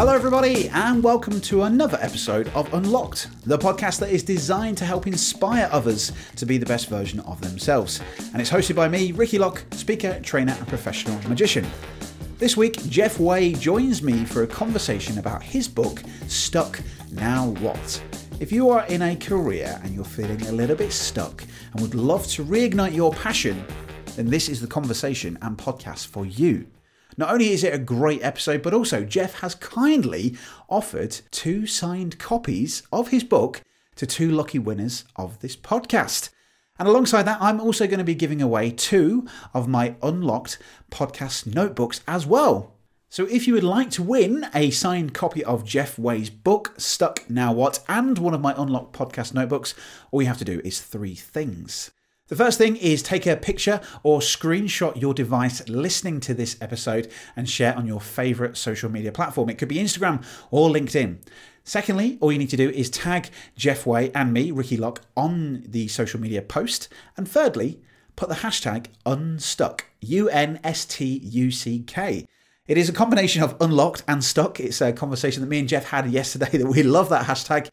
Hello, everybody, and welcome to another episode of Unlocked, the podcast that is designed to help inspire others to be the best version of themselves. And it's hosted by me, Ricky Locke, speaker, trainer, and professional magician. This week, Jeff Weigh joins me for a conversation about his book, Stuck Now What? If you are in a career and you're feeling a little bit stuck and would love to reignite your passion, then this is the conversation and podcast for you. Not only is it a great episode, but also Jeff has kindly offered two signed copies of his book to two lucky winners of this podcast. And alongside that, I'm also going to be giving away two of my unlocked podcast notebooks as well. So if you would like to win a signed copy of Jeff Weigh's book, Stuck Now What, and one of my unlocked podcast notebooks, all you have to do is three things. The first thing is take a picture or screenshot your device listening to this episode and share on your favorite social media platform. It could be Instagram or LinkedIn. Secondly, all you need to do is tag Jeff Weigh and me, Ricky Locke, on the social media post. And thirdly, put the hashtag unstuck, U N S T U C K. It is a combination of unlocked and stuck. It's a conversation that me and Jeff had yesterday that we love that hashtag,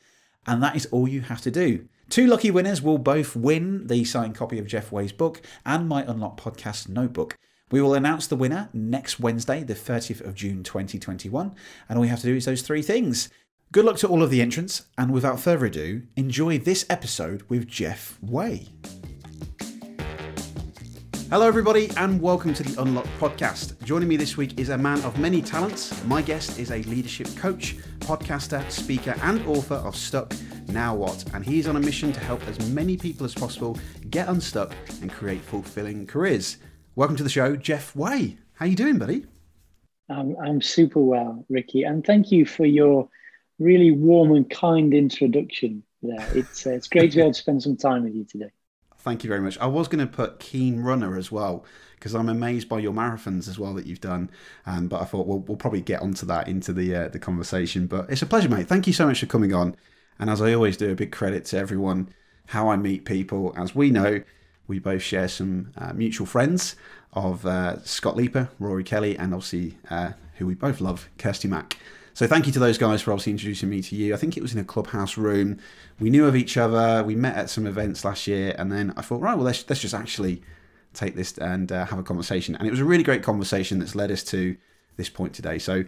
and that is all you have to do. Two lucky winners will both win the signed copy of Jeff Weigh's book and my Unlock Podcast notebook. We will announce the winner next Wednesday, the 30th of June 2021, and all you have to do is those three things. Good luck to all of the entrants, and without further ado, enjoy this episode with Jeff Weigh. Hello, everybody, and welcome to the Unlock podcast. Joining me this week is a man of many talents. My guest is a leadership coach, podcaster, speaker, and author of Stuck Now What? And he's on a mission to help as many people as possible get unstuck and create fulfilling careers. Welcome to the show, Jeff Weigh. How are you doing, buddy? I'm, I'm super well, Ricky, and thank you for your really warm and kind introduction there. It's, uh, it's great to be able to spend some time with you today. Thank you very much. I was going to put keen runner as well because I'm amazed by your marathons as well that you've done. Um, but I thought we'll, we'll probably get onto that into the uh, the conversation. But it's a pleasure, mate. Thank you so much for coming on. And as I always do, a big credit to everyone how I meet people. As we know, we both share some uh, mutual friends of uh, Scott Leaper, Rory Kelly, and obviously uh, who we both love, Kirsty Mack. So thank you to those guys for obviously introducing me to you. I think it was in a clubhouse room. We knew of each other. We met at some events last year, and then I thought, right, well, let's let's just actually take this and uh, have a conversation. And it was a really great conversation that's led us to this point today. So,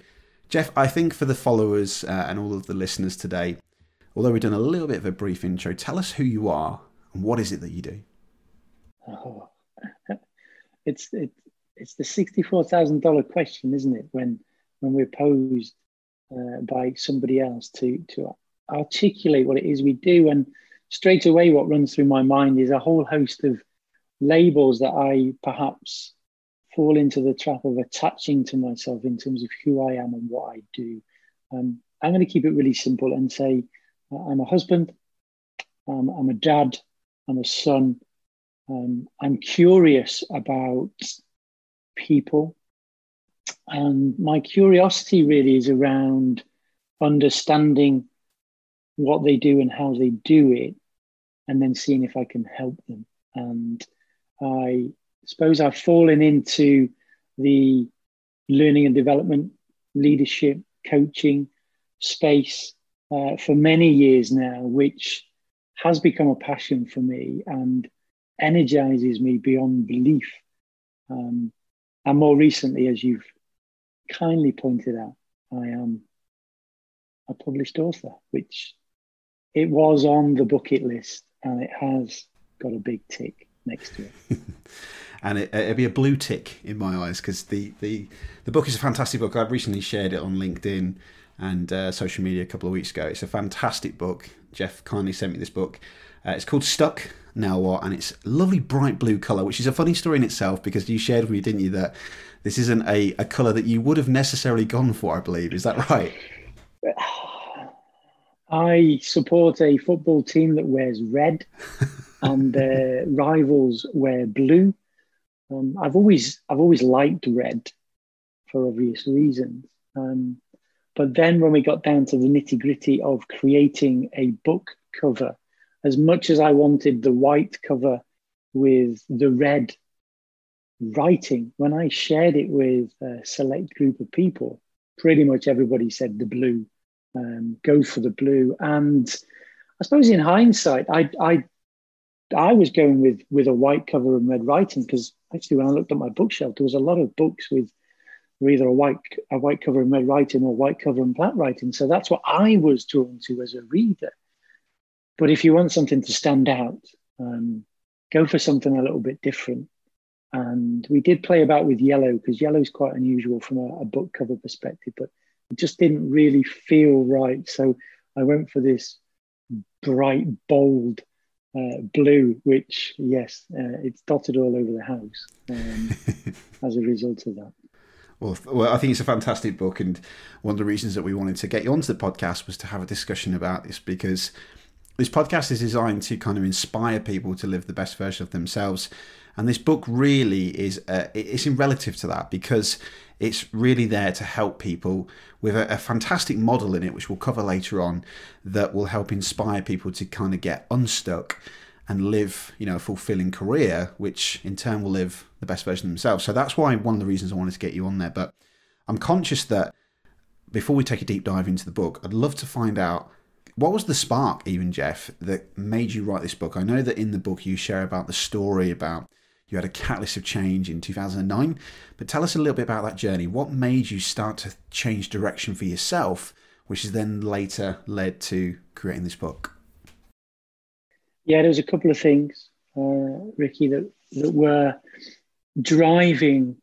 Jeff, I think for the followers uh, and all of the listeners today, although we've done a little bit of a brief intro, tell us who you are and what is it that you do. Oh, it's it, it's the sixty-four thousand dollar question, isn't it? When when we're posed uh, by somebody else to to articulate what it is we do. And straight away, what runs through my mind is a whole host of labels that I perhaps fall into the trap of attaching to myself in terms of who I am and what I do. Um, I'm going to keep it really simple and say uh, I'm a husband, um, I'm a dad, I'm a son. Um, I'm curious about people. And my curiosity really is around understanding what they do and how they do it, and then seeing if I can help them. And I suppose I've fallen into the learning and development, leadership, coaching space uh, for many years now, which has become a passion for me and energizes me beyond belief. Um, and more recently, as you've kindly pointed out, I am a published author, which it was on the bucket list and it has got a big tick next to it. and it, will be a blue tick in my eyes because the, the, the book is a fantastic book. I've recently shared it on LinkedIn and uh, social media a couple of weeks ago. It's a fantastic book. Jeff kindly sent me this book. Uh, it's called Stuck Now What, and it's lovely bright blue colour, which is a funny story in itself because you shared with me, didn't you, that this isn't a, a colour that you would have necessarily gone for, I believe. Is that right? I support a football team that wears red and their rivals wear blue. Um, I've always I've always liked red for obvious reasons. Um, but then when we got down to the nitty gritty of creating a book cover, as much as I wanted the white cover with the red writing, when I shared it with a select group of people, pretty much everybody said the blue, um, go for the blue. And I suppose in hindsight, I, I, I was going with with a white cover and red writing because actually when I looked at my bookshelf, there was a lot of books with either a white a white cover and red writing or white cover and black writing. So that's what I was drawn to as a reader. But if you want something to stand out, um, go for something a little bit different. And we did play about with yellow because yellow is quite unusual from a, a, book cover perspective, but it just didn't really feel right. So I went for this bright, bold uh, blue, which, yes, uh, it's dotted all over the house um, as a result of that. Well, well, I think it's a fantastic book, and one of the reasons that we wanted to get you onto the podcast was to have a discussion about this because this podcast is designed to kind of inspire people to live the best version of themselves, and this book really is uh, it's in relative to that because it's really there to help people with a, a fantastic model in it, which we'll cover later on, that will help inspire people to kind of get unstuck and live, you know, a fulfilling career, which in turn will live the best version of themselves. So that's why one of the reasons I wanted to get you on there. But I'm conscious that before we take a deep dive into the book, I'd love to find out what was the spark, even Jeff, that made you write this book. I know that in the book you share about the story about you had a catalyst of change in 2009, but tell us a little bit about that journey. What made you start to change direction for yourself, which has then later led to creating this book? Yeah, there was a couple of things, uh, Ricky, that that were driving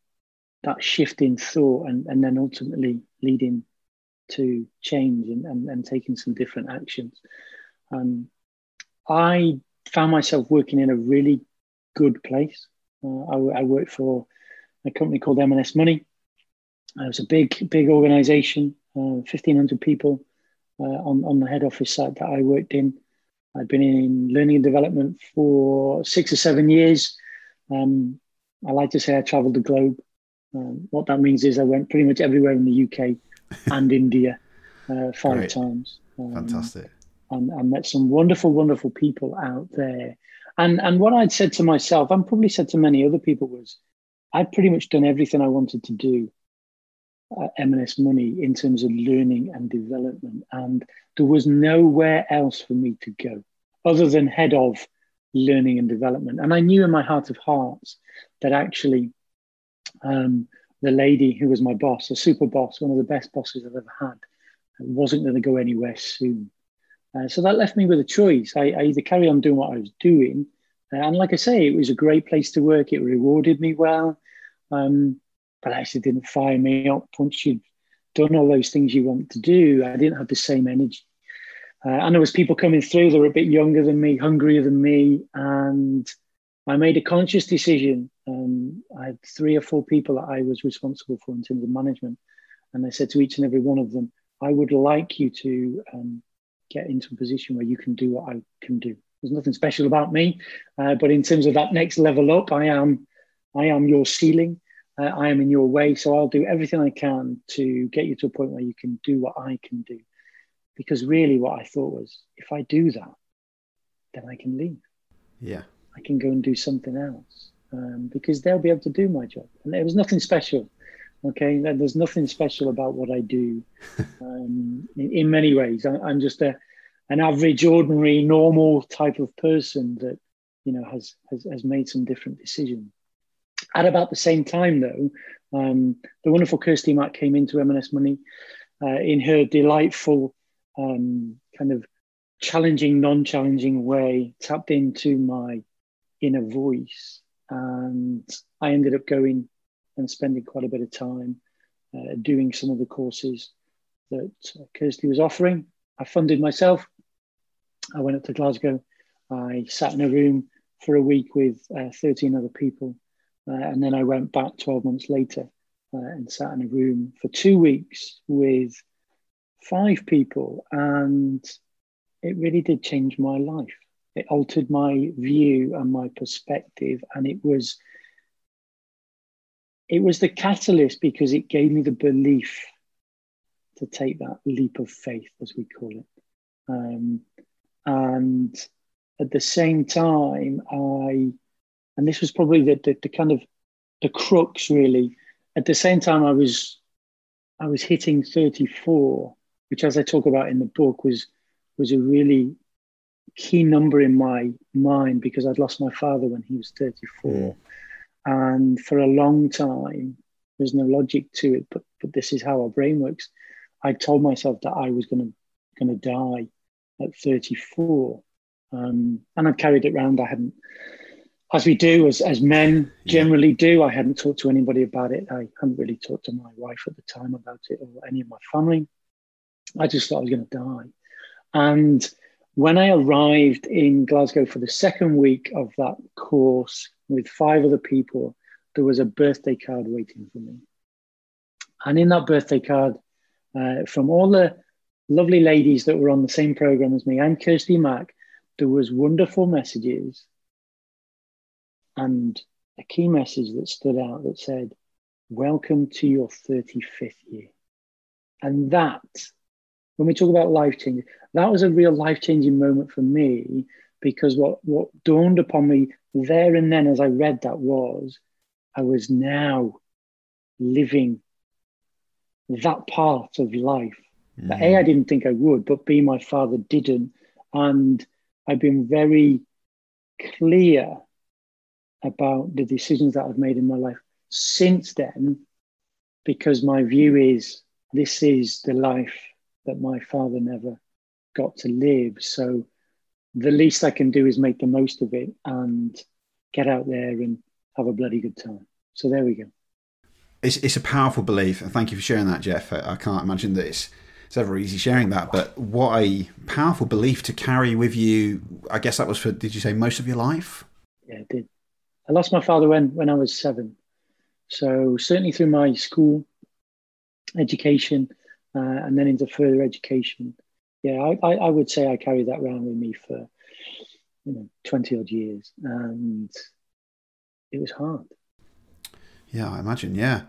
that shift in thought and, and then ultimately leading to change and, and, and taking some different actions. Um, I found myself working in a really good place. Uh, I, I, worked for a company called M&S Money. It was a big, big organization, uh, 1,500 people uh, on, on the head office site that I worked in. I'd been in learning and development for six or seven years. Um, I like to say I traveled the globe. Um, what that means is I went pretty much everywhere in the UK and India uh, five Great. times. Um, Fantastic. And I met some wonderful, wonderful people out there. And and what I'd said to myself, and probably said to many other people, was I'd pretty much done everything I wanted to do at M&S Money in terms of learning and development. And there was nowhere else for me to go other than head of learning and development. And I knew in my heart of hearts that actually um, the lady who was my boss, a super boss, one of the best bosses I've ever had, wasn't going to go anywhere soon. Uh, so that left me with a choice. I, I, either carry on doing what I was doing, uh, and like I say, it was a great place to work. It rewarded me well, um, but actually didn't fire me up once you'd done all those things you want to do. I didn't have the same energy. Uh, and there was people coming through that were a bit younger than me, hungrier than me, and I made a conscious decision. Um, I had three or four people that I was responsible for in terms of management. And I said to each and every one of them, I would like you to um, get into a position where you can do what I can do. There's nothing special about me, uh, but in terms of that next level up, I am, I am your ceiling. Uh, I am in your way, so I'll do everything I can to get you to a point where you can do what I can do. Because really, what I thought was, if I do that, then I can leave. Yeah. I can go and do something else um, because they'll be able to do my job. And there was nothing special. Okay, there's nothing special about what I do. Um, in, in, many ways, I, am just a an average, ordinary, normal type of person that you know has has, has made some different decisions. At about the same time, though, um, the wonderful Kirsty Mack came into M&S Money uh, in her delightful um, kind of challenging, non-challenging way, tapped into my inner voice. And I ended up going and spending quite a bit of time uh, doing some of the courses that Kirsty was offering. I funded myself. I went up to Glasgow. I sat in a room for a week with uh, 13 other people. Uh, and then I went back 12 months later uh, and sat in a room for two weeks with five people. And it really did change my life it altered my view and my perspective and it was it was the catalyst because it gave me the belief to take that leap of faith as we call it. Um, and at the same time i and this was probably the, the, the kind of the crux really. At the same time i was I was hitting 34, which, as I talk about in the book, was was a really key number in my mind because I'd lost my father when he was 34. Mm. And for a long time, there's no logic to it, but but this is how our brain works. I told myself that I was gonna gonna die at 34. Um, and I've carried it around. I hadn't as we do as, as men generally do i hadn't talked to anybody about it i hadn't really talked to my wife at the time about it or any of my family i just thought i was going to die and when i arrived in glasgow for the second week of that course with five other people there was a birthday card waiting for me and in that birthday card uh, from all the lovely ladies that were on the same program as me and kirsty mack there was wonderful messages and a key message that stood out that said, Welcome to your 35th year. And that, when we talk about life changing, that was a real life changing moment for me because what, what dawned upon me there and then as I read that was I was now living that part of life. Mm. That A, I didn't think I would, but B, my father didn't. And I've been very clear about the decisions that I've made in my life since then, because my view is this is the life that my father never got to live. So the least I can do is make the most of it and get out there and have a bloody good time. So there we go. It's, it's a powerful belief, and thank you for sharing that, Jeff. I can't imagine that it's it's ever easy sharing that, but what a powerful belief to carry with you. I guess that was for, did you say, most of your life? Yeah, it did. I lost my father when, when I was seven. So certainly through my school education uh, and then into further education, yeah, I, I, I, would say I carried that around with me for you know twenty odd years, and it was hard. Yeah, I imagine. Yeah,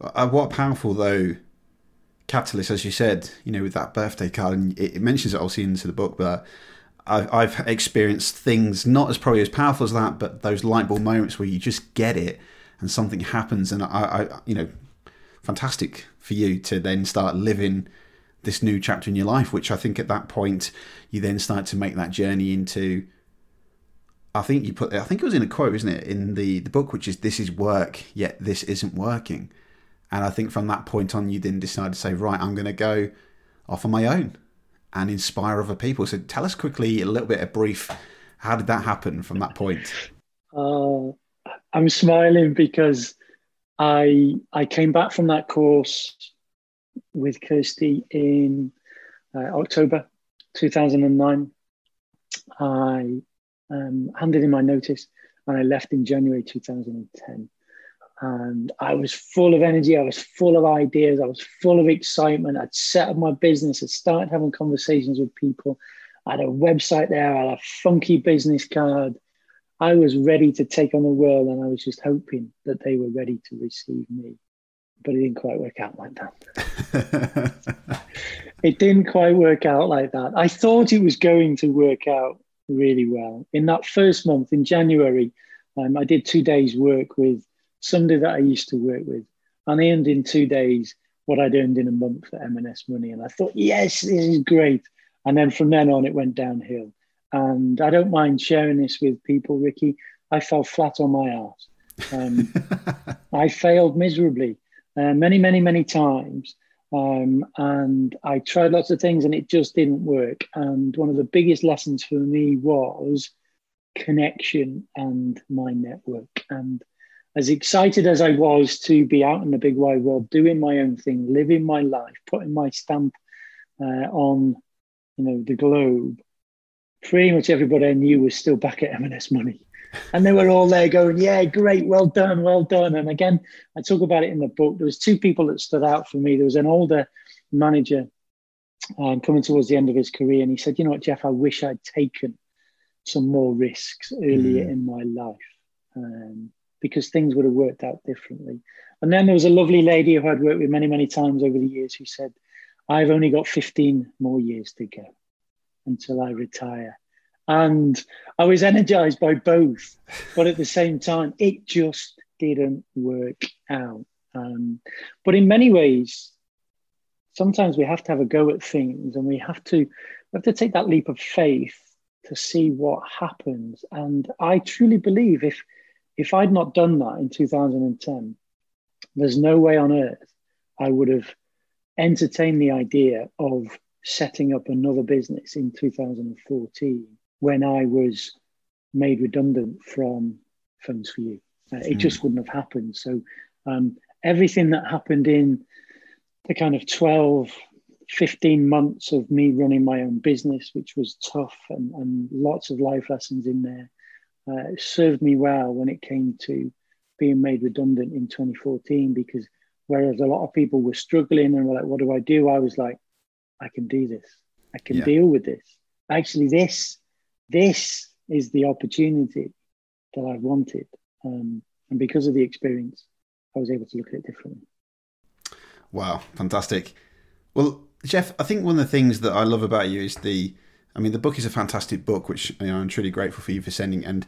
uh, what powerful though catalyst, as you said, you know, with that birthday card, and it, it mentions it obviously into the book, but I've experienced things not as probably as powerful as that, but those light bulb moments where you just get it and something happens, and I, I, you know, fantastic for you to then start living this new chapter in your life. Which I think at that point you then start to make that journey into. I think you put, I think it was in a quote, isn't it, in the the book, which is "This is work, yet this isn't working," and I think from that point on, you then decide to say, right, I'm going to go off on my own and inspire other people. So tell us quickly a little bit of brief. How did that happen from that point? Uh, I'm smiling because I I came back from that course with Kirsty in uh, October 2009. I um, handed in my notice and I left in January 2010 and I was full of energy. I was full of ideas. I was full of excitement. I'd set up my business. I'd started having conversations with people. I had a website there. I had a funky business card. I was ready to take on the world, and I was just hoping that they were ready to receive me. But it didn't quite work out like that. it didn't quite work out like that. I thought it was going to work out really well. In that first month, in January, um, I did two days' work with somebody that I used to work with, and I earned in two days what I'd earned in a month for M&S Money. And I thought, yes, this is great. And then from then on, it went downhill. And I don't mind sharing this with people, Ricky. I fell flat on my ass. Um, I failed miserably uh, many, many, many times. Um, and I tried lots of things and it just didn't work. And one of the biggest lessons for me was connection and my network. And as excited as I was to be out in the big wide world, doing my own thing, living my life, putting my stamp uh, on, you know, the globe, pretty much everybody I knew was still back at M&S Money. And they were all there going, yeah, great, well done, well done. And again, I talk about it in the book. There was two people that stood out for me. There was an older manager um, coming towards the end of his career, and he said, you know what, Jeff, I wish I'd taken some more risks earlier mm. in my life. Um, because things would have worked out differently. And then there was a lovely lady who I'd worked with many, many times over the years who said, I've only got 15 more years to go until I retire. And I was energized by both, but at the same time, it just didn't work out. Um, but in many ways, sometimes we have to have a go at things and we have to we have to take that leap of faith to see what happens. And I truly believe if if I'd not done that in 2010, there's no way on earth I would have entertained the idea of setting up another business in 2014 when I was made redundant from Phones 4u. Uh, it mm. just wouldn't have happened. So um, everything that happened in the kind of 12, 15 months of me running my own business, which was tough and, and lots of life lessons in there, uh, served me well when it came to being made redundant in 2014. Because whereas a lot of people were struggling and were like, what do I do? I was like, I can do this. I can yeah. deal with this. Actually, this, this is the opportunity that I wanted. Um, and because of the experience, I was able to look at it differently. Wow, fantastic. Well, Jeff, I think one of the things that I love about you is the, I mean, the book is a fantastic book, which you know, I'm truly grateful for you for sending. And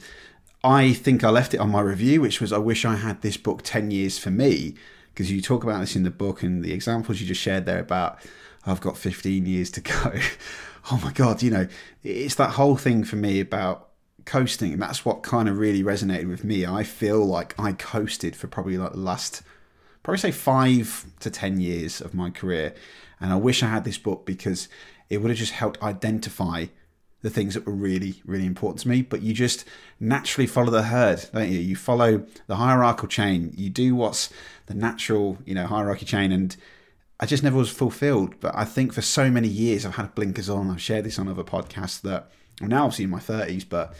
I think I left it on my review, which was I wish I had this book 10 years for me, because you talk about this in the book and the examples you just shared there about I've got 15 years to go. oh my God, you know, it's that whole thing for me about coasting. And that's what kind of really resonated with me. I feel like I coasted for probably like the last, probably say five to 10 years of my career. And I wish I had this book because it would have just helped identify the things that were really, really important to me. But you just naturally follow the herd, don't you? You follow the hierarchical chain. You do what's the natural, you know, hierarchy chain. And I just never was fulfilled. But I think for so many years I've had blinkers on. I've shared this on other podcasts that I'm now obviously in my 30s, but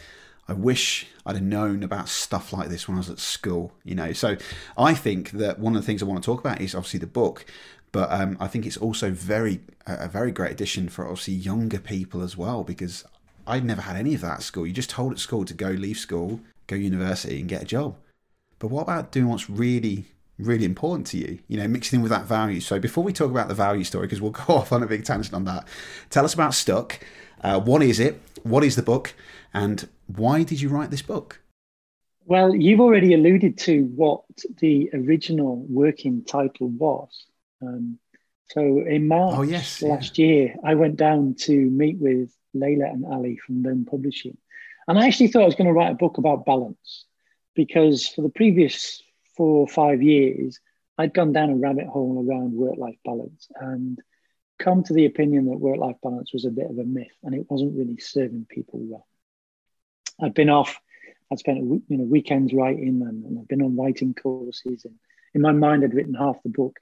I wish I'd have known about stuff like this when I was at school, you know. So I think that one of the things I want to talk about is obviously the book, but um, I think it's also very a very great addition for obviously younger people as well because I'd never had any of that at school. You just told at school to go leave school, go university, and get a job. But what about doing what's really really important to you you know mixing in with that value so before we talk about the value story because we'll go off on a big tangent on that tell us about stuck uh, what is it what is the book and why did you write this book? Well, you've already alluded to what the original working title was. Um, so in March oh, yes, last yeah. year, I went down to meet with Layla and Ali from Learn Publishing. And I actually thought I was going to write a book about balance because for the previous four or five years, I'd gone down a rabbit hole around work life balance and come to the opinion that work life balance was a bit of a myth and it wasn't really serving people well. I'd been off. I'd spent you know weekends writing, and, and I've been on writing courses. And in my mind, I'd written half the book.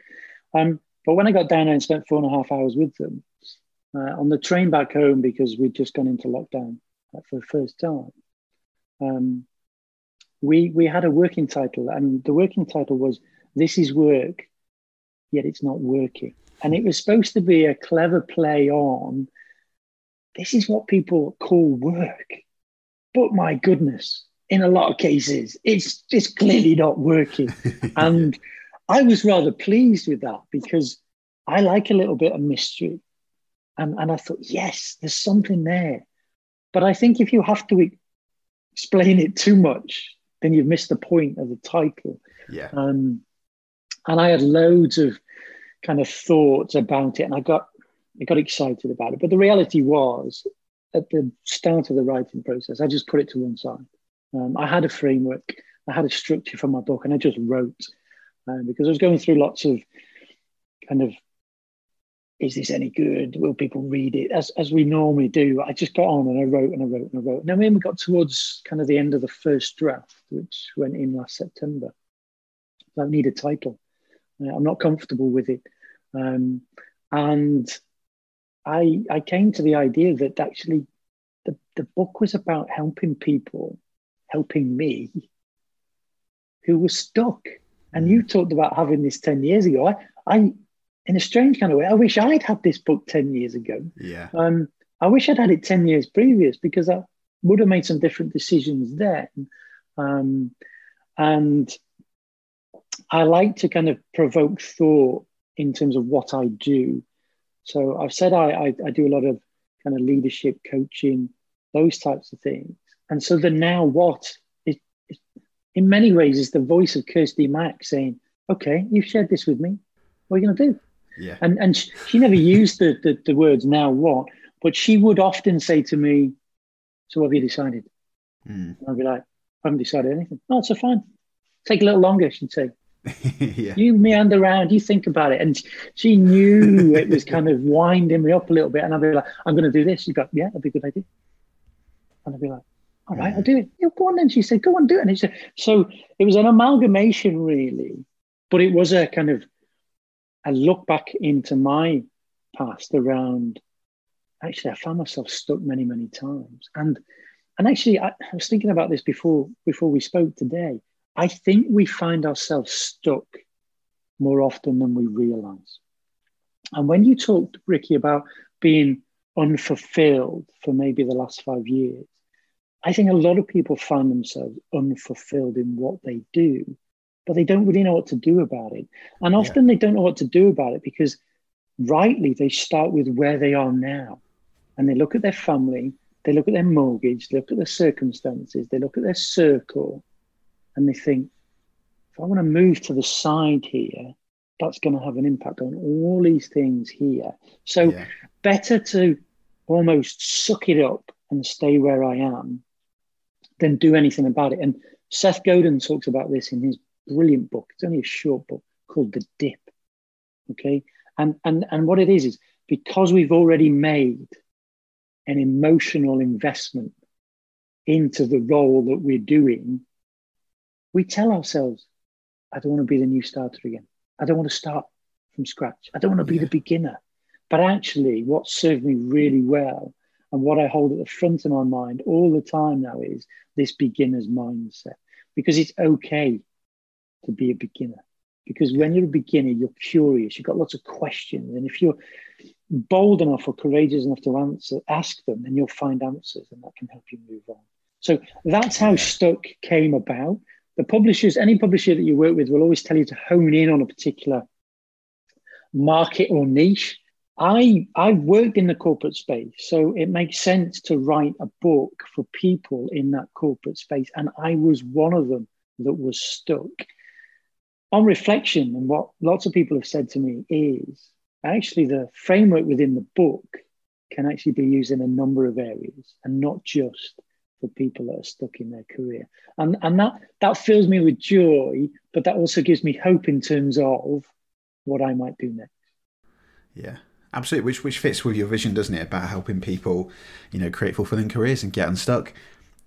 Um, but when I got down there and spent four and a half hours with them uh, on the train back home, because we'd just gone into lockdown uh, for the first time, um, we we had a working title, and the working title was "This is work, yet it's not working," and it was supposed to be a clever play on. This is what people call work but my goodness, in a lot of cases, it's just clearly not working. and I was rather pleased with that because I like a little bit of mystery. And, and I thought, yes, there's something there. But I think if you have to explain it too much, then you've missed the point of the title. Yeah. Um, and I had loads of kind of thoughts about it, and I got I got excited about it. But the reality was, at the start of the writing process, I just put it to one side. Um, I had a framework, I had a structure for my book, and I just wrote um, because I was going through lots of kind of, is this any good? Will people read it? As, as we normally do, I just got on and I wrote and I wrote and I wrote. And then when we got towards kind of the end of the first draft, which went in last September, I need a title. Uh, I'm not comfortable with it. Um, and I I came to the idea that actually the, the book was about helping people, helping me who were stuck. And you talked about having this 10 years ago. I, I in a strange kind of way, I wish I'd had this book 10 years ago. Yeah. Um, I wish I'd had it 10 years previous because I would have made some different decisions then. Um, and I like to kind of provoke thought in terms of what I do so I've said I, I, I do a lot of kind of leadership coaching, those types of things. And so the now what is, is in many ways is the voice of Kirsty Mack saying, okay, you've shared this with me. What are you going to do? Yeah. And and she, she never used the, the the words now what, but she would often say to me, "So what have you decided?" Mm. I'd be like, "I haven't decided anything." Oh, so fine. Take a little longer, she'd say. yeah. You meander around, you think about it. And she knew it was kind of winding me up a little bit. And I'd be like, I'm going to do this. She'd go, Yeah, that'd be a good idea. And I'd be like, All right, I'll do it. Yeah, go on then. She said, Go on, do it. And she said, so it was an amalgamation, really. But it was a kind of a look back into my past around actually, I found myself stuck many, many times. And and actually, I, I was thinking about this before before we spoke today. I think we find ourselves stuck more often than we realize. And when you talked, Ricky, about being unfulfilled for maybe the last five years, I think a lot of people find themselves unfulfilled in what they do, but they don't really know what to do about it. And often yeah. they don't know what to do about it because rightly they start with where they are now and they look at their family, they look at their mortgage, they look at their circumstances, they look at their circle, and they think, if I want to move to the side here, that's going to have an impact on all these things here. So yeah. better to almost suck it up and stay where I am than do anything about it. And Seth Godin talks about this in his brilliant book. It's only a short book called The Dip. Okay. And and and what it is is because we've already made an emotional investment into the role that we're doing, we tell ourselves, I don't want to be the new starter again. I don't want to start from scratch. I don't want to be yeah. the beginner. But actually, what served me really well and what I hold at the front of my mind all the time now is this beginner's mindset because it's okay to be a beginner. Because when you're a beginner, you're curious, you've got lots of questions. And if you're bold enough or courageous enough to answer, ask them, then you'll find answers and that can help you move on. So that's how Stuck came about the publishers, any publisher that you work with will always tell you to hone in on a particular market or niche. I I've worked in the corporate space, so it makes sense to write a book for people in that corporate space, and I was one of them that was stuck. On reflection, and what lots of people have said to me is actually the framework within the book can actually be used in a number of areas and not just for people that are stuck in their career. And, and that, that fills me with joy, but that also gives me hope in terms of what I might do next. Yeah, absolutely. Which, which fits with your vision, doesn't it, about helping people, you know, create fulfilling careers and get unstuck.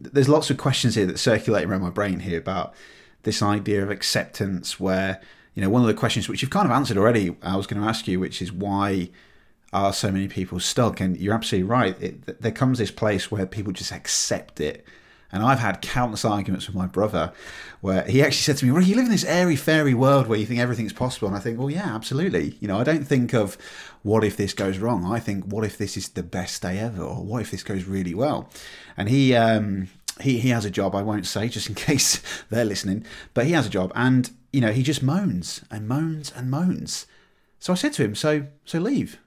There's lots of questions here that circulate around my brain here about this idea of acceptance where, you know, one of the questions which you've kind of answered already, I was going to ask you, which is why are so many people stuck? And you're absolutely right. It, there comes this place where people just accept it. And I've had countless arguments with my brother where he actually said to me, Well, you live in this airy fairy world where you think everything's possible. And I think, Well, yeah, absolutely. You know, I don't think of what if this goes wrong. I think, What if this is the best day ever? Or what if this goes really well? And he, um, he, he has a job, I won't say just in case they're listening, but he has a job and, you know, he just moans and moans and moans. So I said to him, So, so leave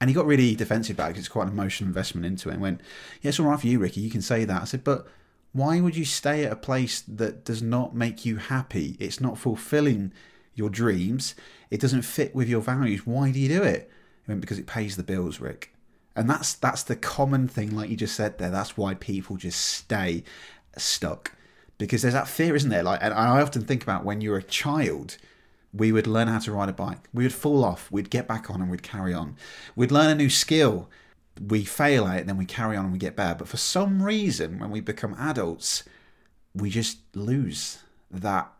and he got really defensive about it it's quite an emotional investment into it and went, Yeah, it's all right for you, Ricky, you can say that. I said, But why would you stay at a place that does not make you happy? It's not fulfilling your dreams. It doesn't fit with your values. Why do you do it? He went, Because it pays the bills, Rick. And that's that's the common thing, like you just said there. That's why people just stay stuck. Because there's that fear, isn't there? Like and I often think about when you're a child we would learn how to ride a bike. We would fall off, we'd get back on and we'd carry on. We'd learn a new skill. We fail at it, then we carry on and we get better. But for some reason, when we become adults, we just lose that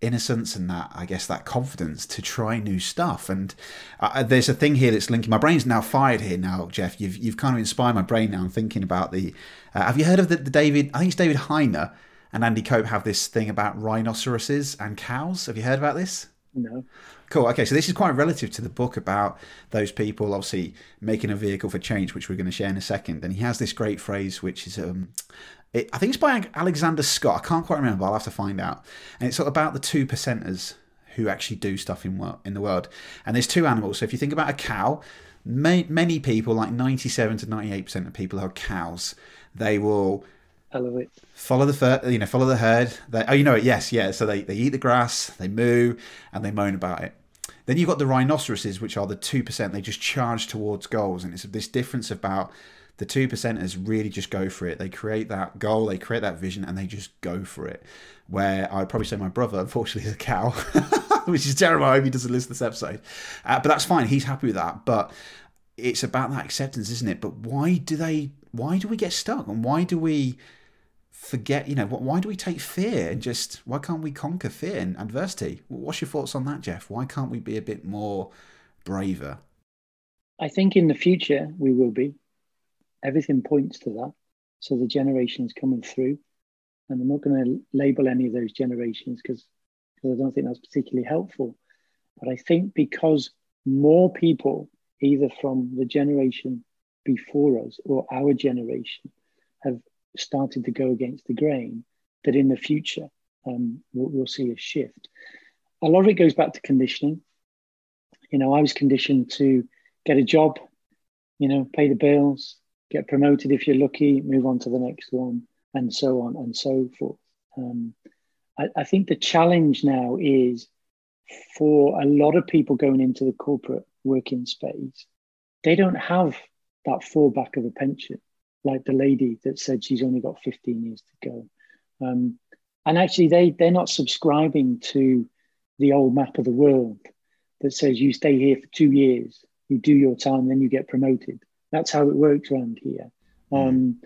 innocence and that I guess that confidence to try new stuff. And uh, uh, there's a thing here that's linking. My brain's now fired here now, Jeff. You've you've kind of inspired my brain now. I'm thinking about the. Uh, have you heard of the, the David? I think it's David Heiner and Andy Cope have this thing about rhinoceroses and cows. Have you heard about this? No. Cool. Okay, so this is quite relative to the book about those people obviously making a vehicle for change, which we're going to share in a second. And he has this great phrase, which is, um, it, I think it's by Alexander Scott. I can't quite remember. I'll have to find out. And it's about the two percenters who actually do stuff in in the world. And there's two animals. So if you think about a cow, many people, like 97 to 98 percent of people, who are cows. They will Elevate. Follow the you know, follow the herd. They, oh, you know it. Yes, yeah. So they, they eat the grass, they moo, and they moan about it. Then you've got the rhinoceroses, which are the 2%, they just charge towards goals. And it's this difference about the two percenters really just go for it. They create that goal, they create that vision, and they just go for it. Where I'd probably say my brother, unfortunately, is a cow, which is terrible. I hope he doesn't listen to this episode. Uh, but that's fine. He's happy with that. But it's about that acceptance, isn't it? But why do they? Why do we get stuck? And why do we forget? You know, why do we take fear and just? Why can't we conquer fear and adversity? What's your thoughts on that, Jeff? Why can't we be a bit more braver? I think in the future we will be everything points to that. So the generations coming through, and I'm not going to label any of those generations because I don't think that's particularly helpful. But I think because more people, either from the generation before us or our generation, have started to go against the grain, that in the future um, we'll, we'll see a shift. A lot of it goes back to conditioning. You know, I was conditioned to get a job, you know, pay the bills, get promoted if you're lucky, move on to the next one, and so on and so forth. Um, I, I think the challenge now is for a lot of people going into the corporate working space, they don't have that fallback of a pension, like the lady that said she's only got 15 years to go. Um, and actually, they, they're not subscribing to the old map of the world that says you stay here for two years, you do your time, then you get promoted. That's how it works around here. Hmm. Um,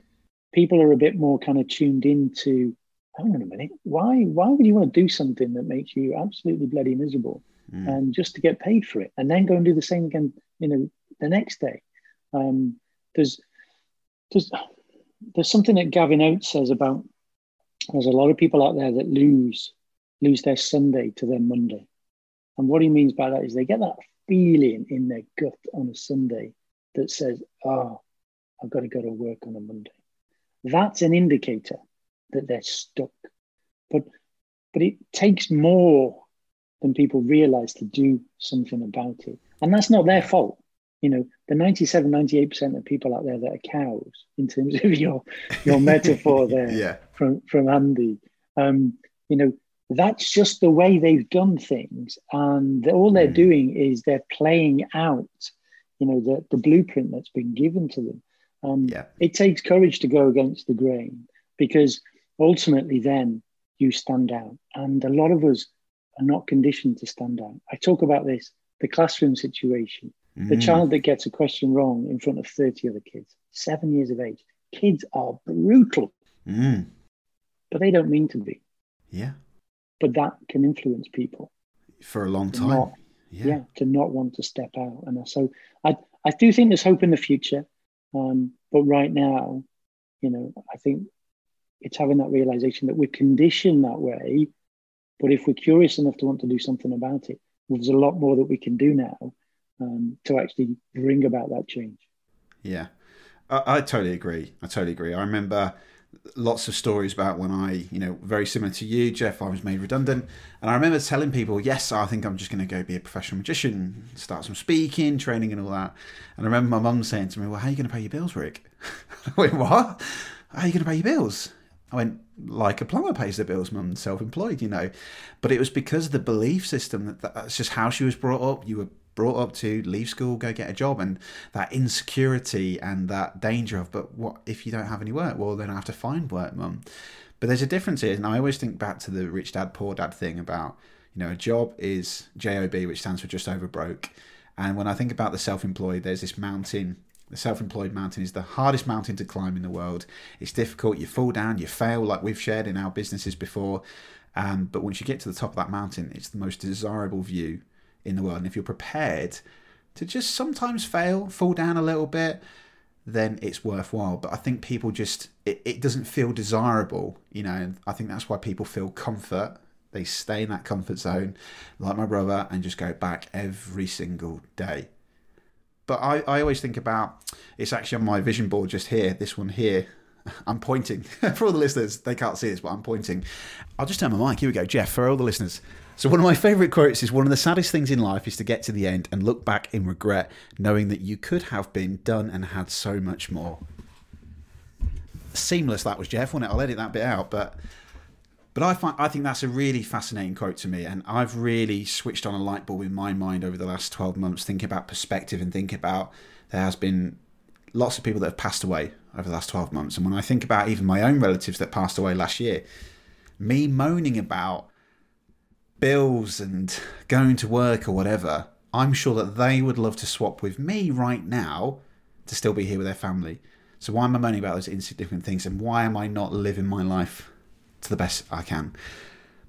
people are a bit more kind of tuned into. Hang on a minute. Why? Why would you want to do something that makes you absolutely bloody miserable, mm. and just to get paid for it, and then go and do the same again? You know, the next day. Um, there's, there's, there's something that Gavin Oattes says about. There's a lot of people out there that lose lose their Sunday to their Monday, and what he means by that is they get that feeling in their gut on a Sunday that says, oh, I've got to go to work on a Monday. That's an indicator that they're stuck. But, but it takes more than people realize to do something about it. And that's not their fault. You know, the 97, 98% of people out there that are cows, in terms of your, your metaphor there yeah. from, from Andy, um, you know, that's just the way they've done things. And all they're mm. doing is they're playing out you know the, the blueprint that's been given to them um, yeah. it takes courage to go against the grain because ultimately then you stand out and a lot of us are not conditioned to stand out i talk about this the classroom situation mm. the child that gets a question wrong in front of 30 other kids seven years of age kids are brutal mm. but they don't mean to be yeah but that can influence people for a long time not, yeah. yeah. to not want to step out. And so I, I do think there's hope in the future. Um, but right now, you know, I think it's having that realization that we're conditioned that way. But if we're curious enough to want to do something about it, there's a lot more that we can do now um, to actually bring about that change. Yeah, I, I totally agree. I totally agree. I remember lots of stories about when I, you know, very similar to you, Jeff, I was made redundant. And I remember telling people, yes, I think I'm just going to go be a professional magician, start some speaking, training, and all that. And I remember my mum saying to me, well, how are you going to pay your bills, Rick? I went, what? How are you going to pay your bills? I went, like a plumber pays their bills, mum, self employed, you know. But it was because of the belief system that that's just how she was brought up. You were brought up to leave school, go get a job, and that insecurity and that danger of, but what if you don't have any work? Well, then I have to find work, mum. But there's a difference here, and I always think back to the rich dad, poor dad thing about, you know, a job is JOB, which stands for just over broke. And when I think about the self employed, there's this mountain. The self employed mountain is the hardest mountain to climb in the world. It's difficult. You fall down, you fail, like we've shared in our businesses before. Um, but once you get to the top of that mountain, it's the most desirable view in the world. And if you're prepared to just sometimes fail, fall down a little bit, then it's worthwhile. But I think people just, it, it doesn't feel desirable, you know. I think that's why people feel comfort. They stay in that comfort zone, like my brother, and just go back every single day. But I, I always think about it's actually on my vision board just here, this one here. I'm pointing for all the listeners. They can't see this, but I'm pointing. I'll just turn my mic. Here we go, Jeff. For all the listeners, so, one of my favourite quotes is one of the saddest things in life is to get to the end and look back in regret, knowing that you could have been done and had so much more. Seamless that was, Jeff, wasn't it? I'll edit that bit out, but But I find I think that's a really fascinating quote to me, and I've really switched on a light bulb in my mind over the last twelve months, thinking about perspective and thinking about there has been lots of people that have passed away over the last twelve months, and when I think about even my own relatives that passed away last year, me moaning about bills and going to work or whatever, I'm sure that they would love to swap with me right now to still be here with their family. So why am I moaning about those insignificant things, and why am I not living my life to the best I can.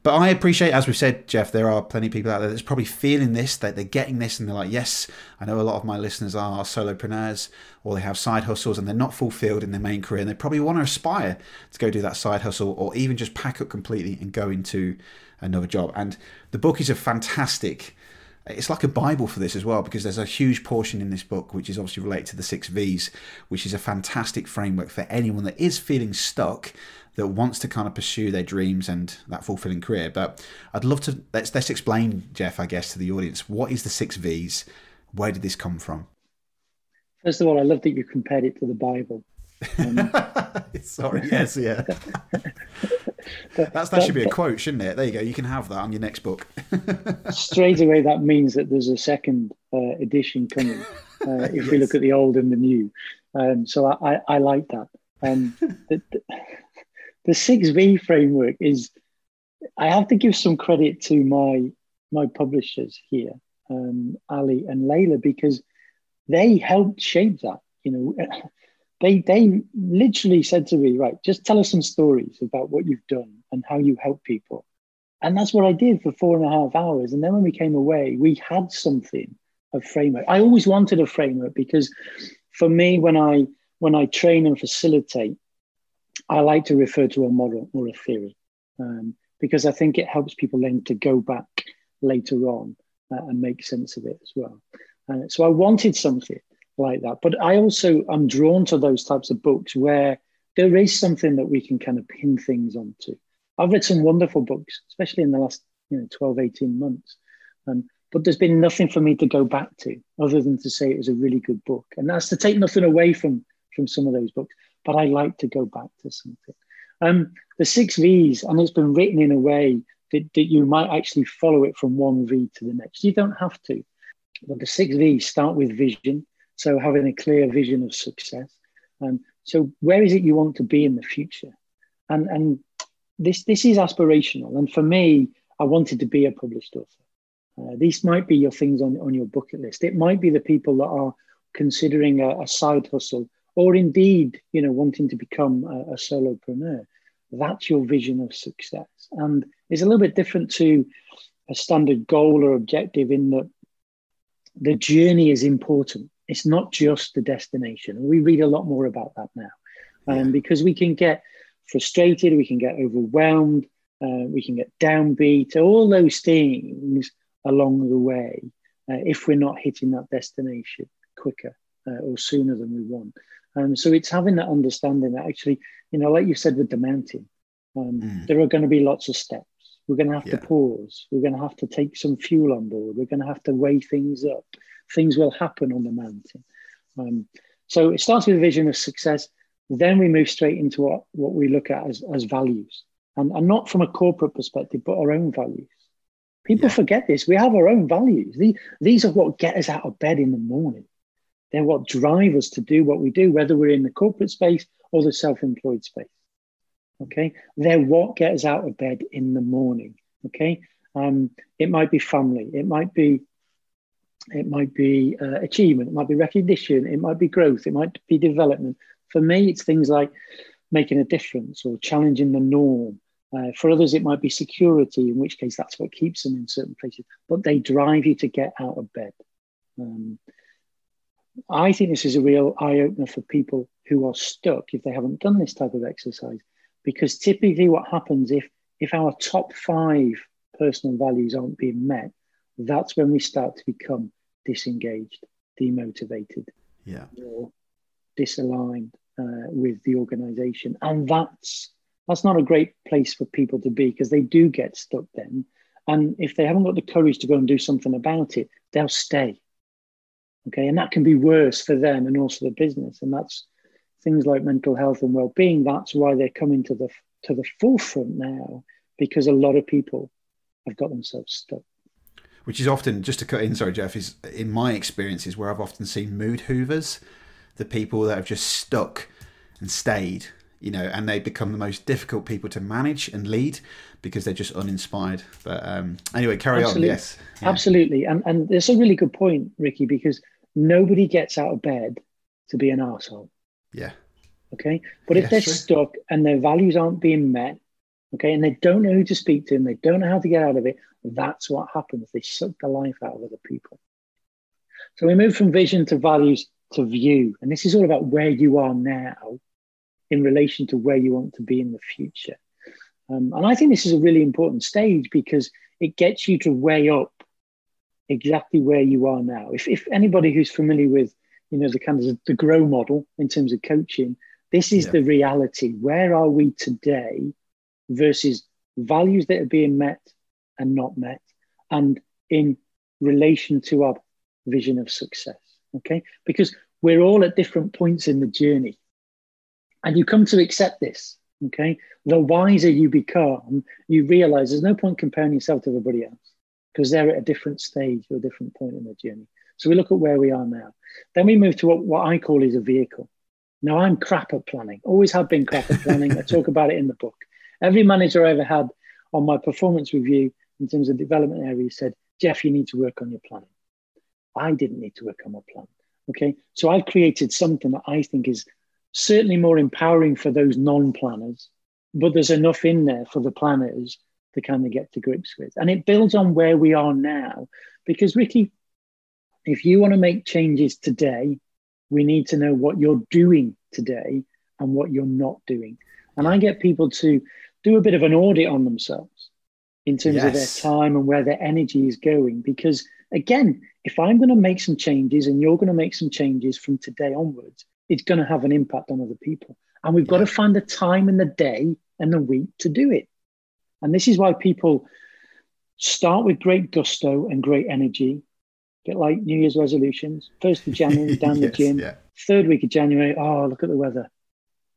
But I appreciate, as we've said, Jeff, there are plenty of people out there that's probably feeling this, that they're getting this, and they're like, yes, I know a lot of my listeners are solopreneurs or they have side hustles and they're not fulfilled in their main career. And they probably want to aspire to go do that side hustle or even just pack up completely and go into another job. And the book is a fantastic it's like a bible for this as well because there's a huge portion in this book which is obviously related to the six v's which is a fantastic framework for anyone that is feeling stuck that wants to kind of pursue their dreams and that fulfilling career. But I'd love to let's let's explain, Jeff, I guess, to the audience what is the six V's? Where did this come from? First of all, I love that you compared it to the Bible. Um, Sorry, yes, yeah. but, That's, that should be a quote, shouldn't it? There you go. You can have that on your next book. straight away, that means that there's a second uh, edition coming. Uh, if yes. we look at the old and the new, um, so I, I, I, like that. Um, the, the, the 6V framework is, I have to give some credit to my, my publishers here, um, Ali and Layla, because they helped shape that. You know, they, they literally said to me, right, just tell us some stories about what you've done and how you help people. And that's what I did for four and a half hours. And then when we came away, we had something, a framework. I always wanted a framework because for me, when I when I train and facilitate, I like to refer to a model or a theory um, because I think it helps people then to go back later on uh, and make sense of it as well. Uh, so I wanted something like that, but I also am drawn to those types of books where there is something that we can kind of pin things onto. I've read some wonderful books, especially in the last you know 12, 18 months. Um, but there's been nothing for me to go back to other than to say it was a really good book. And that's to take nothing away from from some of those books but I like to go back to something. Um, the six V's, and it's been written in a way that, that you might actually follow it from one V to the next. You don't have to. But the six V's start with vision. So having a clear vision of success. And so where is it you want to be in the future? And, and this, this is aspirational. And for me, I wanted to be a published author. Uh, these might be your things on, on your bucket list. It might be the people that are considering a, a side hustle or indeed, you know, wanting to become a, a solopreneur, that's your vision of success. And it's a little bit different to a standard goal or objective in that the journey is important. It's not just the destination. We read a lot more about that now. Um, because we can get frustrated, we can get overwhelmed, uh, we can get downbeat, all those things along the way uh, if we're not hitting that destination quicker uh, or sooner than we want. Um, so it's having that understanding that actually, you know, like you said with the mountain, um, mm. there are going to be lots of steps. We're going to have yeah. to pause. We're going to have to take some fuel on board. We're going to have to weigh things up. Things will happen on the mountain. Um, so it starts with a vision of success. Then we move straight into what, what we look at as, as values, and, and not from a corporate perspective, but our own values. People yeah. forget this. We have our own values. These, these are what get us out of bed in the morning. They're what drive us to do what we do, whether we're in the corporate space or the self employed space. Okay. They're what get us out of bed in the morning. Okay. Um, it might be family. It might be it might be uh, achievement, it might be recognition, it might be growth, it might be development. For me, it's things like making a difference or challenging the norm. Uh, for others, it might be security, in which case that's what keeps them in certain places, but they drive you to get out of bed. Um, I think this is a real eye opener for people who are stuck if they haven't done this type of exercise. Because typically, what happens if if our top five personal values aren't being met, that's when we start to become disengaged, demotivated, yeah, or disaligned uh, with the organization, and that's that's not a great place for people to be because they do get stuck then. And if they haven't got the courage to go and do something about it, they'll stay Okay, and that can be worse for them and also the business. And that's things like mental health and well-being. That's why they're coming to the to the forefront now because a lot of people have got themselves stuck. Which is often, just to cut in, sorry, Jeff, is in my experiences where I've often seen mood hoovers, the people that have just stuck and stayed, you know, and they become the most difficult people to manage and lead because they're just uninspired. But um, anyway, carry Absolutely. on. Yes. Yeah. Absolutely. And, and there's a really good point, Ricky, because nobody gets out of bed to be an asshole. Yeah. Okay. But if yeah, they're true. stuck and their values aren't being met, okay, and they don't know who to speak to and they don't know how to get out of it, that's what happens. They suck the life out of other people. So we move from vision to values to view. And this is all about where you are now in relation to where you want to be in the future. Um, and I think this is a really important stage because it gets you to weigh up exactly where you are now. If, if anybody who's familiar with, you know, the kind of the grow model in terms of coaching, this is yeah. the reality. Where are we today versus values that are being met and not met, and in relation to our vision of success? Okay, because we're all at different points in the journey, and you come to accept this. Okay, the wiser you become, you realize there's no point comparing yourself to everybody else because they're at a different stage or a different point in the journey. So we look at where we are now. Then we move to what, what I call is a vehicle. Now I'm crap at planning, always have been crap at planning. I talk about it in the book. Every manager I ever had on my performance review in terms of development area said, Jeff, you need to work on your plan. I didn't need to work on my plan. Okay. So I've created something that I think is certainly more empowering for those non planners, but there's enough in there for the planners to kind of get to grips with. And it builds on where we are now. Because, Ricky, if you want to make changes today, we need to know what you're doing today and what you're not doing. And I get people to do a bit of an audit on themselves in terms yes. of their time and where their energy is going. Because again, if I'm going to make some changes and you're going to make some changes from today onwards, it's going to have an impact on other people. And we've got to find the time in the day and the week to do it. And this is why people start with great gusto and great energy, a bit like New Year's resolutions. First of January, down yes, the gym. Yeah. Third week of January, oh, look at the weather.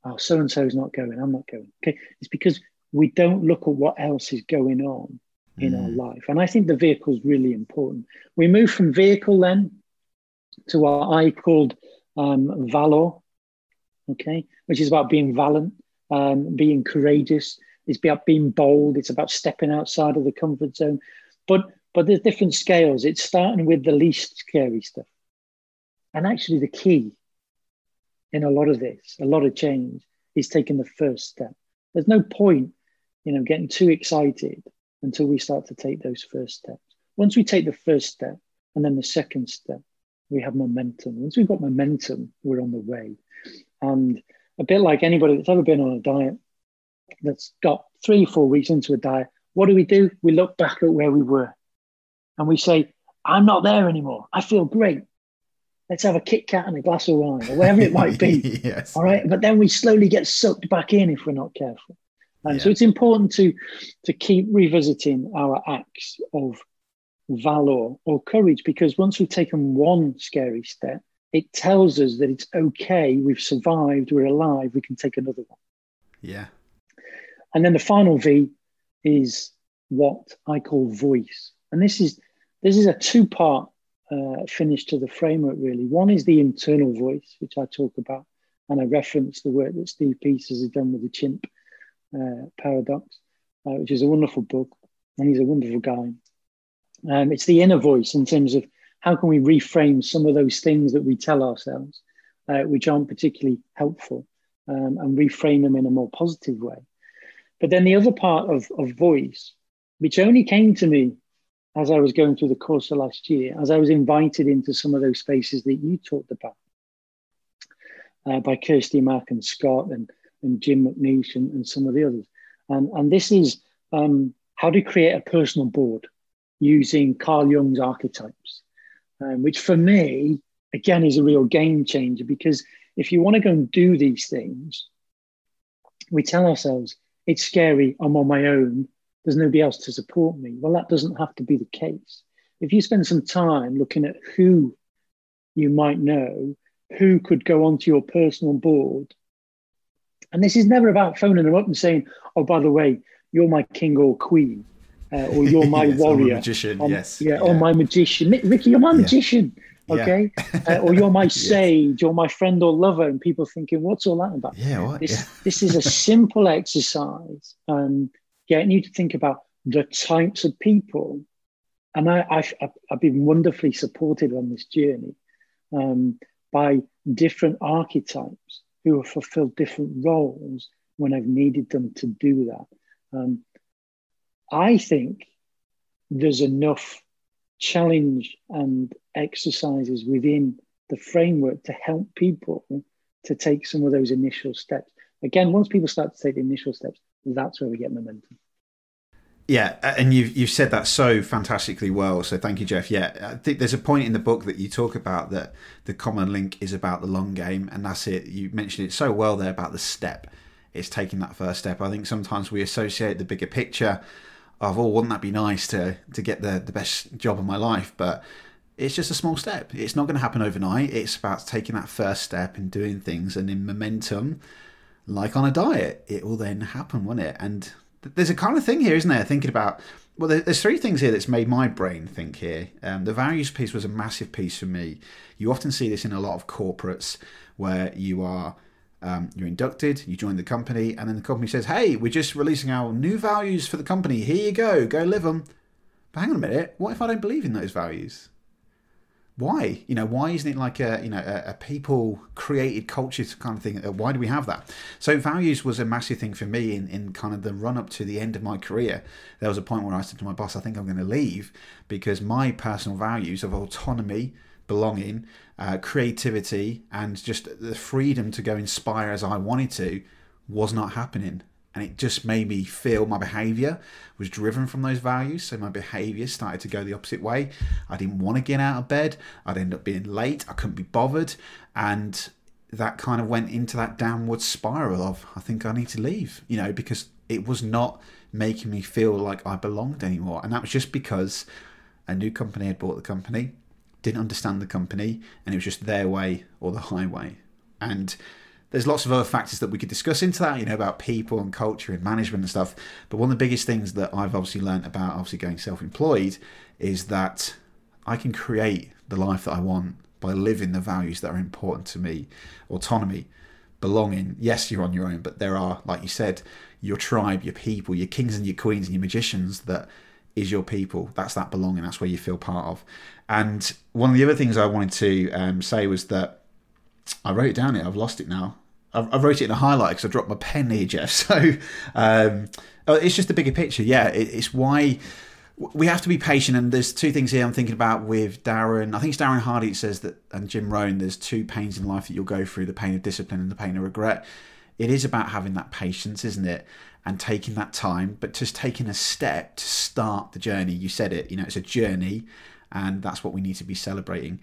Oh, so and so is not going. I'm not going. Okay. It's because we don't look at what else is going on in mm. our life. And I think the vehicle is really important. We move from vehicle then to what I called um, valor, okay, which is about being valiant, um, being courageous. It's about being bold. It's about stepping outside of the comfort zone. But but there's different scales. It's starting with the least scary stuff. And actually, the key in a lot of this, a lot of change, is taking the first step. There's no point, you know, getting too excited until we start to take those first steps. Once we take the first step and then the second step, we have momentum. Once we've got momentum, we're on the way. And a bit like anybody that's ever been on a diet that's got three, four weeks into a diet, what do we do? We look back at where we were and we say, I'm not there anymore. I feel great. Let's have a Kit Kat and a glass of wine or whatever it might be. yes. All right. But then we slowly get sucked back in if we're not careful. And yeah. so it's important to to keep revisiting our acts of valor or courage because once we've taken one scary step, it tells us that it's okay, we've survived, we're alive, we can take another one. Yeah. And then the final V is what I call voice. And this is this is a two-part uh, finish to the framework, really. One is the internal voice, which I talk about, and I reference the work that Steve Peters has done with the chimp paradox, uh, which is a wonderful book, and he's a wonderful guy. Um, it's the inner voice in terms of how can we reframe some of those things that we tell ourselves, uh, which aren't particularly helpful, um, and reframe them in a more positive way. But then the other part of, of voice, which only came to me as I was going through the course of last year, as I was invited into some of those spaces that you talked about uh, by Kirsty Mack and Scott and and Jim McNeish and, and some of the others. And, and this is um, how to create a personal board using Carl Jung's archetypes, um, which for me, again, is a real game changer because if you want to go and do these things, we tell ourselves, it's scary, I'm on my own, there's nobody else to support me. Well, that doesn't have to be the case. If you spend some time looking at who you might know, who could go onto your personal board and this is never about phoning them up and saying, oh, by the way, you're my king or queen, uh, or you're my yes, warrior. magician, um, yes. Yeah, or my magician. Ricky, you're my Yeah. magician. Okay. uh, or you're my Yes. sage, or my friend or lover. And people thinking, what's all that about? Yeah, what? This, Yeah. this is a simple exercise, um, getting you to think about the types of people. And I, I've, I've- I've been wonderfully supported on this journey um, by different archetypes who have fulfilled different roles when I've needed them to do that. Um, I think there's enough challenge and exercises within the framework to help people to take some of those initial steps. Again, once people start to take the initial steps, that's where we get momentum. Yeah, and you've you've said that so fantastically well. So thank you, Jeff. Yeah, I think there's a point in the book that you talk about that the common link is about the long game, and that's it. You mentioned it so well there about the step. It's taking that first step. I think sometimes we associate the bigger picture of, oh, wouldn't that be nice to to get the the best job of my life? But it's just a small step. It's not going to happen overnight. It's about taking that first step and doing things, and in momentum, like on a diet, it will then happen, won't it? And there's a kind of thing here, isn't there? Thinking about well, there's three things here that's made my brain think here. Um, the values piece was a massive piece for me. You often see this in a lot of corporates where you are um, you're inducted, you join the company, and then the company says, "Hey, we're just releasing our new values for the company. Here you go, go live them." But hang on a minute, what if I don't believe in those values? Why? You know why isn't it like a you know a, a people created culture kind of thing? Uh, why do we have that? So values was a massive thing for me in, in kind of the run up to the end of my career. There was a point where i said to my boss i think i'm going to leave because my personal values of autonomy belonging uh, creativity and just the freedom to go inspire as i wanted to was not happening and it just made me feel my behavior was driven from those values. So my behavior started to go the opposite way. I didn't want to get out of bed. I'd end up being late. I couldn't be bothered. And that kind of went into that downward spiral of i think i need to leave you know because it was not making me feel like i belonged anymore. And that was just because a new company had bought the company didn't understand the company and it was just their way or the highway. And there's lots of other factors that we could discuss into that, you know, about people and culture and management and stuff. But one of the biggest things that I've obviously learned about obviously going self employed is that I can create the life that I want by living the values that are important to me autonomy, belonging. Yes, you're on your own, but there are, like you said, your tribe, your people, your kings and your queens and your magicians that is your people. That's that belonging. That's where you feel part of. And one of the other things I wanted to um, say was that I wrote it down here. I've lost it now. I, wrote it in a highlight because I dropped my pen here, Jeff. So um, oh, it's just the bigger picture. Yeah, it, it's why we have to be patient. And there's two things here I'm thinking about with Darren. I think it's Darren Hardy. Says that, and Jim Rohn. There's two pains in life that you'll go through: the pain of discipline and the pain of regret. It is about having that patience, isn't it? And taking that time, but just taking a step to start the journey. You said it. You know, it's a journey, and that's what we need to be celebrating.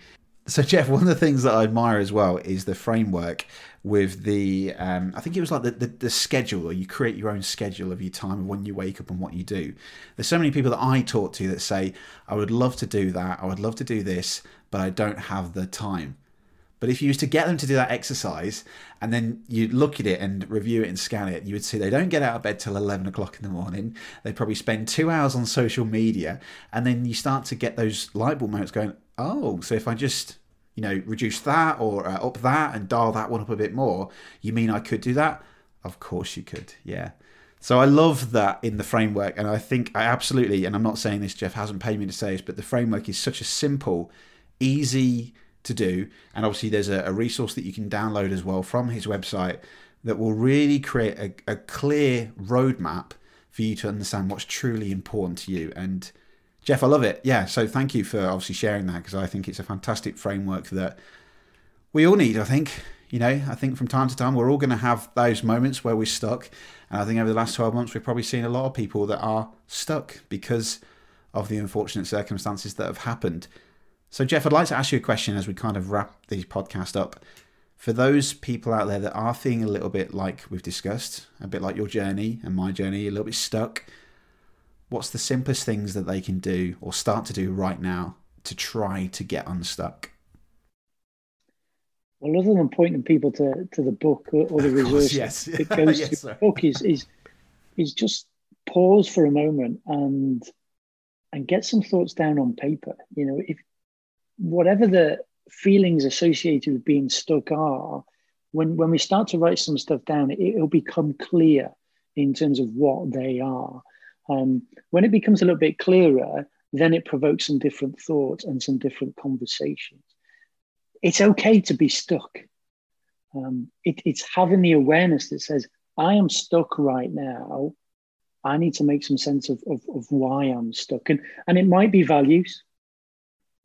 So, Jeff, one of the things that I admire as well is the framework with the, um, I think it was like the, the, the schedule, or you create your own schedule of your time of when you wake up and what you do. There's so many people that I talk to that say, I would love to do that, I would love to do this, but I don't have the time. But if you used to get them to do that exercise and then you look at it and review it and scan it, you would see they don't get out of bed till 11 o'clock in the morning. They probably spend two hours on social media. And then you start to get those light bulb moments going, oh, so if I just, you know, reduce that or uh, up that and dial that one up a bit more, you mean I could do that? Of course you could. Yeah. So I love that in the framework. And I think I absolutely, and I'm not saying this, Jeff hasn't paid me to say this, but the framework is such a simple, easy, to do. And obviously, there's a, a, resource that you can download as well from his website that will really create a, a, clear roadmap for you to understand what's truly important to you. And Jeff, I love it. Yeah. So thank you for obviously sharing that because I think it's a fantastic framework that we all need. I think. You know, I think from time to time we're all going to have those moments where we're stuck. And I think over the last 12 months, we've probably seen a lot of people that are stuck because of the unfortunate circumstances that have happened. So, Jeff, I'd like to ask you a question as we kind of wrap the podcast up. For those people out there that are feeling a little bit like we've discussed, a bit like your journey and my journey, a little bit stuck, what's the simplest things that they can do or start to do right now to try to get unstuck? Well, other than pointing people to, to the book or, or the resources yes. that goes yes, to the book, is, is, is just pause for a moment and and get some thoughts down on paper. You know, if whatever the feelings associated with being stuck are, when when we start to write some stuff down, it, will become clear in terms of what they are. Um, when it becomes a little bit clearer, then it provokes some different thoughts and some different conversations. It's okay to be stuck. Um, it, it's having the awareness that says, I am stuck right now. I need to make some sense of, of, of why I'm stuck. And, and it might be values.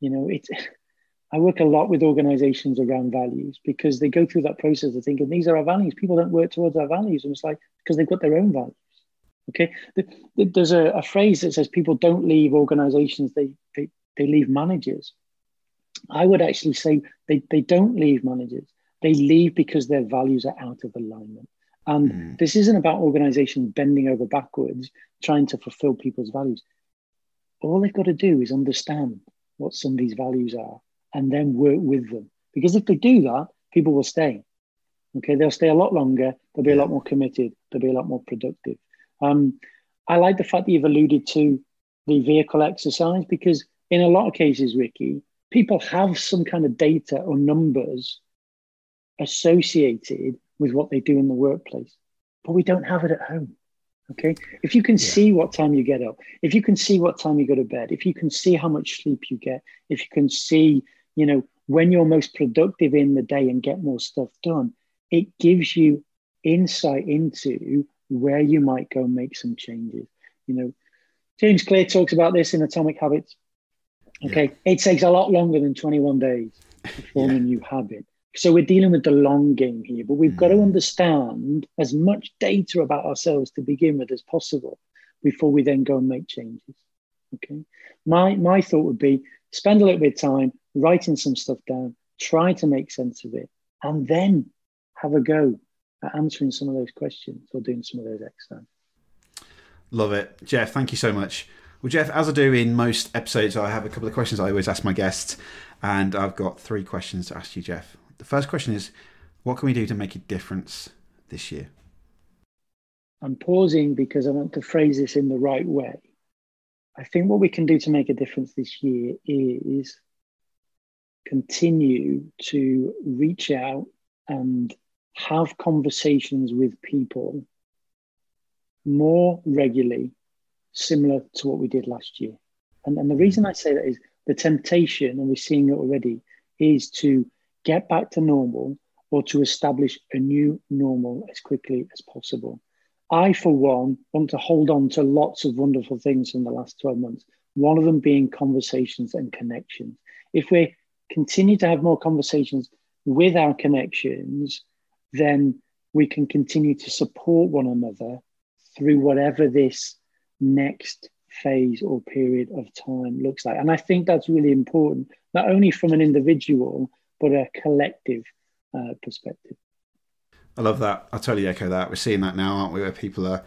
You know, it, I work a lot with organizations around values because they go through that process of thinking these are our values. People don't work towards our values. And it's like, because they've got their own values. Okay. There's a, a phrase that says people don't leave organizations, they, they, they leave managers. I would actually say they, they don't leave managers. They leave because their values are out of alignment. And mm. this isn't about organizations bending over backwards, trying to fulfill people's values. All they've got to do is understand what somebody's values are and then work with them. Because if they do that, people will stay. Okay, they'll stay a lot longer, they'll be a lot more committed, they'll be a lot more productive. Um, I like the fact that you've alluded to the vehicle exercise because in a lot of cases, Ricky, people have some kind of data or numbers associated with what they do in the workplace, but we don't have it at home. Okay. If you can yeah. see what time you get up, if you can see what time you go to bed, if you can see how much sleep you get, if you can see, you know, when you're most productive in the day and get more stuff done, it gives you insight into where you might go and make some changes. You know, James Clear talks about this in Atomic Habits. Okay. Yeah. It takes a lot longer than 21 days to form yeah. a new habit. So we're dealing with the long game here, but we've mm. got to understand as much data about ourselves to begin with as possible before we then go and make changes. Okay. My my thought would be spend a little bit of time writing some stuff down, try to make sense of it, and then have a go at answering some of those questions or doing some of those exercises. Love it. Jeff, thank you so much. Well, Jeff, as I do in most episodes, I have a couple of questions I always ask my guests, and I've got three questions to ask you, Jeff. The first question is what can we do to make a difference this year? I'm pausing because I want to phrase this in the right way. I think what we can do to make a difference this year is continue to reach out and have conversations with people more regularly, similar to what we did last year. And, and the reason I say that is the temptation, and we're seeing it already, is to get back to normal or to establish a new normal as quickly as possible. I, for one, want to hold on to lots of wonderful things in the last 12 months, one of them being conversations and connections. If we continue to have more conversations with our connections, then we can continue to support one another through whatever this next phase or period of time looks like. And I think that's really important, not only from an individual, but a collective uh, perspective. I love that. I totally echo that. We're seeing that now, aren't we? Where people are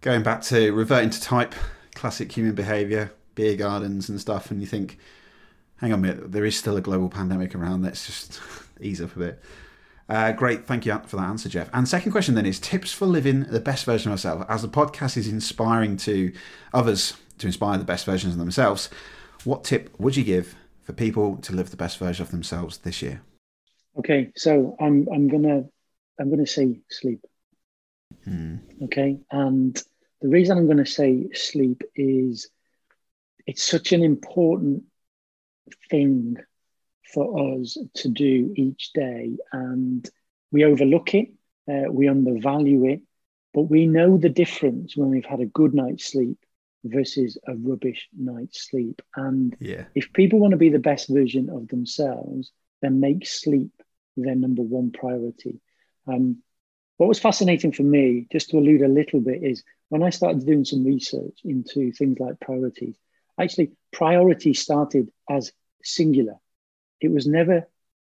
going back to reverting to type, classic human behavior, beer gardens and stuff. And you think, hang on a minute, there is still a global pandemic around. Let's just ease up a bit. Uh, great, thank you for that answer, Jeff. And second question then is tips for living the best version of yourself. As the podcast is inspiring to others to inspire the best versions of themselves, what tip would you give for people to live the best version of themselves this year? Okay, so I'm I'm gonna I'm gonna say sleep. Hmm. Okay, and the reason I'm gonna say sleep is it's such an important thing for us to do each day, and we overlook it, uh, we undervalue it, but we know the difference when we've had a good night's sleep versus a rubbish night's sleep. And yeah. if people want to be the best version of themselves, then make sleep their number one priority. Um, what was fascinating for me, just to allude a little bit, is when I started doing some research into things like priorities, actually, priority started as singular. It was never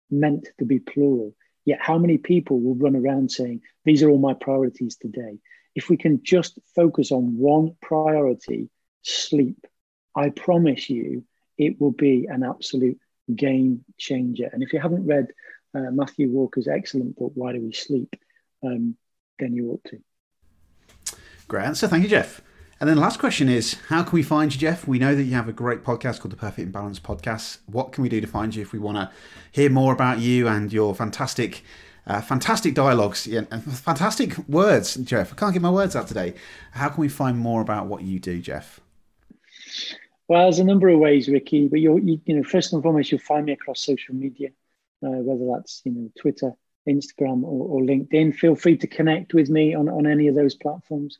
meant to be plural. Yet, how many people will run around saying, These are all my priorities today? if we can just focus on one priority, sleep, I promise you it will be an absolute game changer. And if you haven't read uh, Matthew Walker's excellent book, Why Do We Sleep, um, then you ought to. Great answer. Thank you, Jeff. And then the last question is how can we find you, Jeff? We know that you have a great podcast called the Perfectly Balanced Podcast. What can we do to find you if we want to hear more about you and your fantastic, uh, fantastic dialogues and fantastic words, Jeff? I can't get my words out today. How can we find more about what you do, Jeff? Well, there's a number of ways, Ricky. But you, you know, first and foremost, you'll find me across social media, uh, whether that's you know Twitter, Instagram, or, or, LinkedIn. Feel free to connect with me on, on any of those platforms.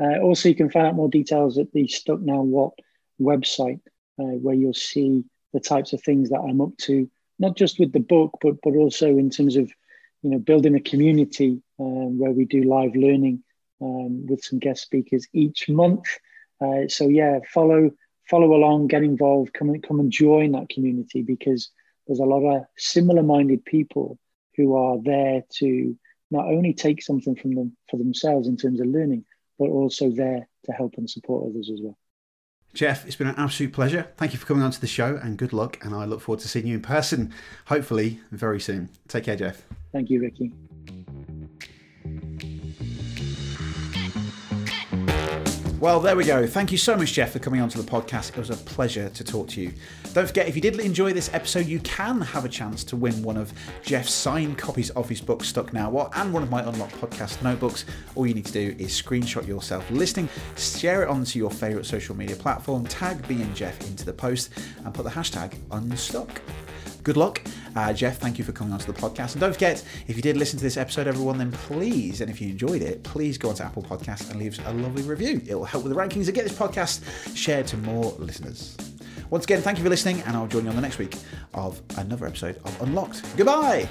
Uh, also, you can find out more details at the Stuck Now What website, uh, where you'll see the types of things that I'm up to, not just with the book, but but also in terms of you know building a community um, where we do live learning um, with some guest speakers each month. Uh, so yeah, follow follow along, get involved, come and come and join that community because there's a lot of similar minded people who are there to not only take something from them for themselves in terms of learning, but also there to help and support others as well. Jeff, it's been an absolute pleasure. Thank you for coming on to the show and good luck. And I look forward to seeing you in person, hopefully very soon. Take care, Jeff. Thank you, Ricky. Well, there we go. Thank you so much, Jeff, for coming onto the podcast. It was a pleasure to talk to you. Don't forget, if you did enjoy this episode, you can have a chance to win one of Jeff's signed copies of his book, Stuck Now What, and one of my Unlocked podcast notebooks. All you need to do is screenshot yourself listening, share it onto your favourite social media platform, tag B and Jeff into the post, and put the hashtag unstuck good luck. Uh, Jeff, thank you for coming onto the podcast. And don't forget, if you did listen to this episode, everyone, then please, and if you enjoyed it, please go onto Apple Podcasts and leave a lovely review. It will help with the rankings and get this podcast shared to more listeners. Once again, thank you for listening, and I'll join you on the next week of another episode of Unlocked. Goodbye.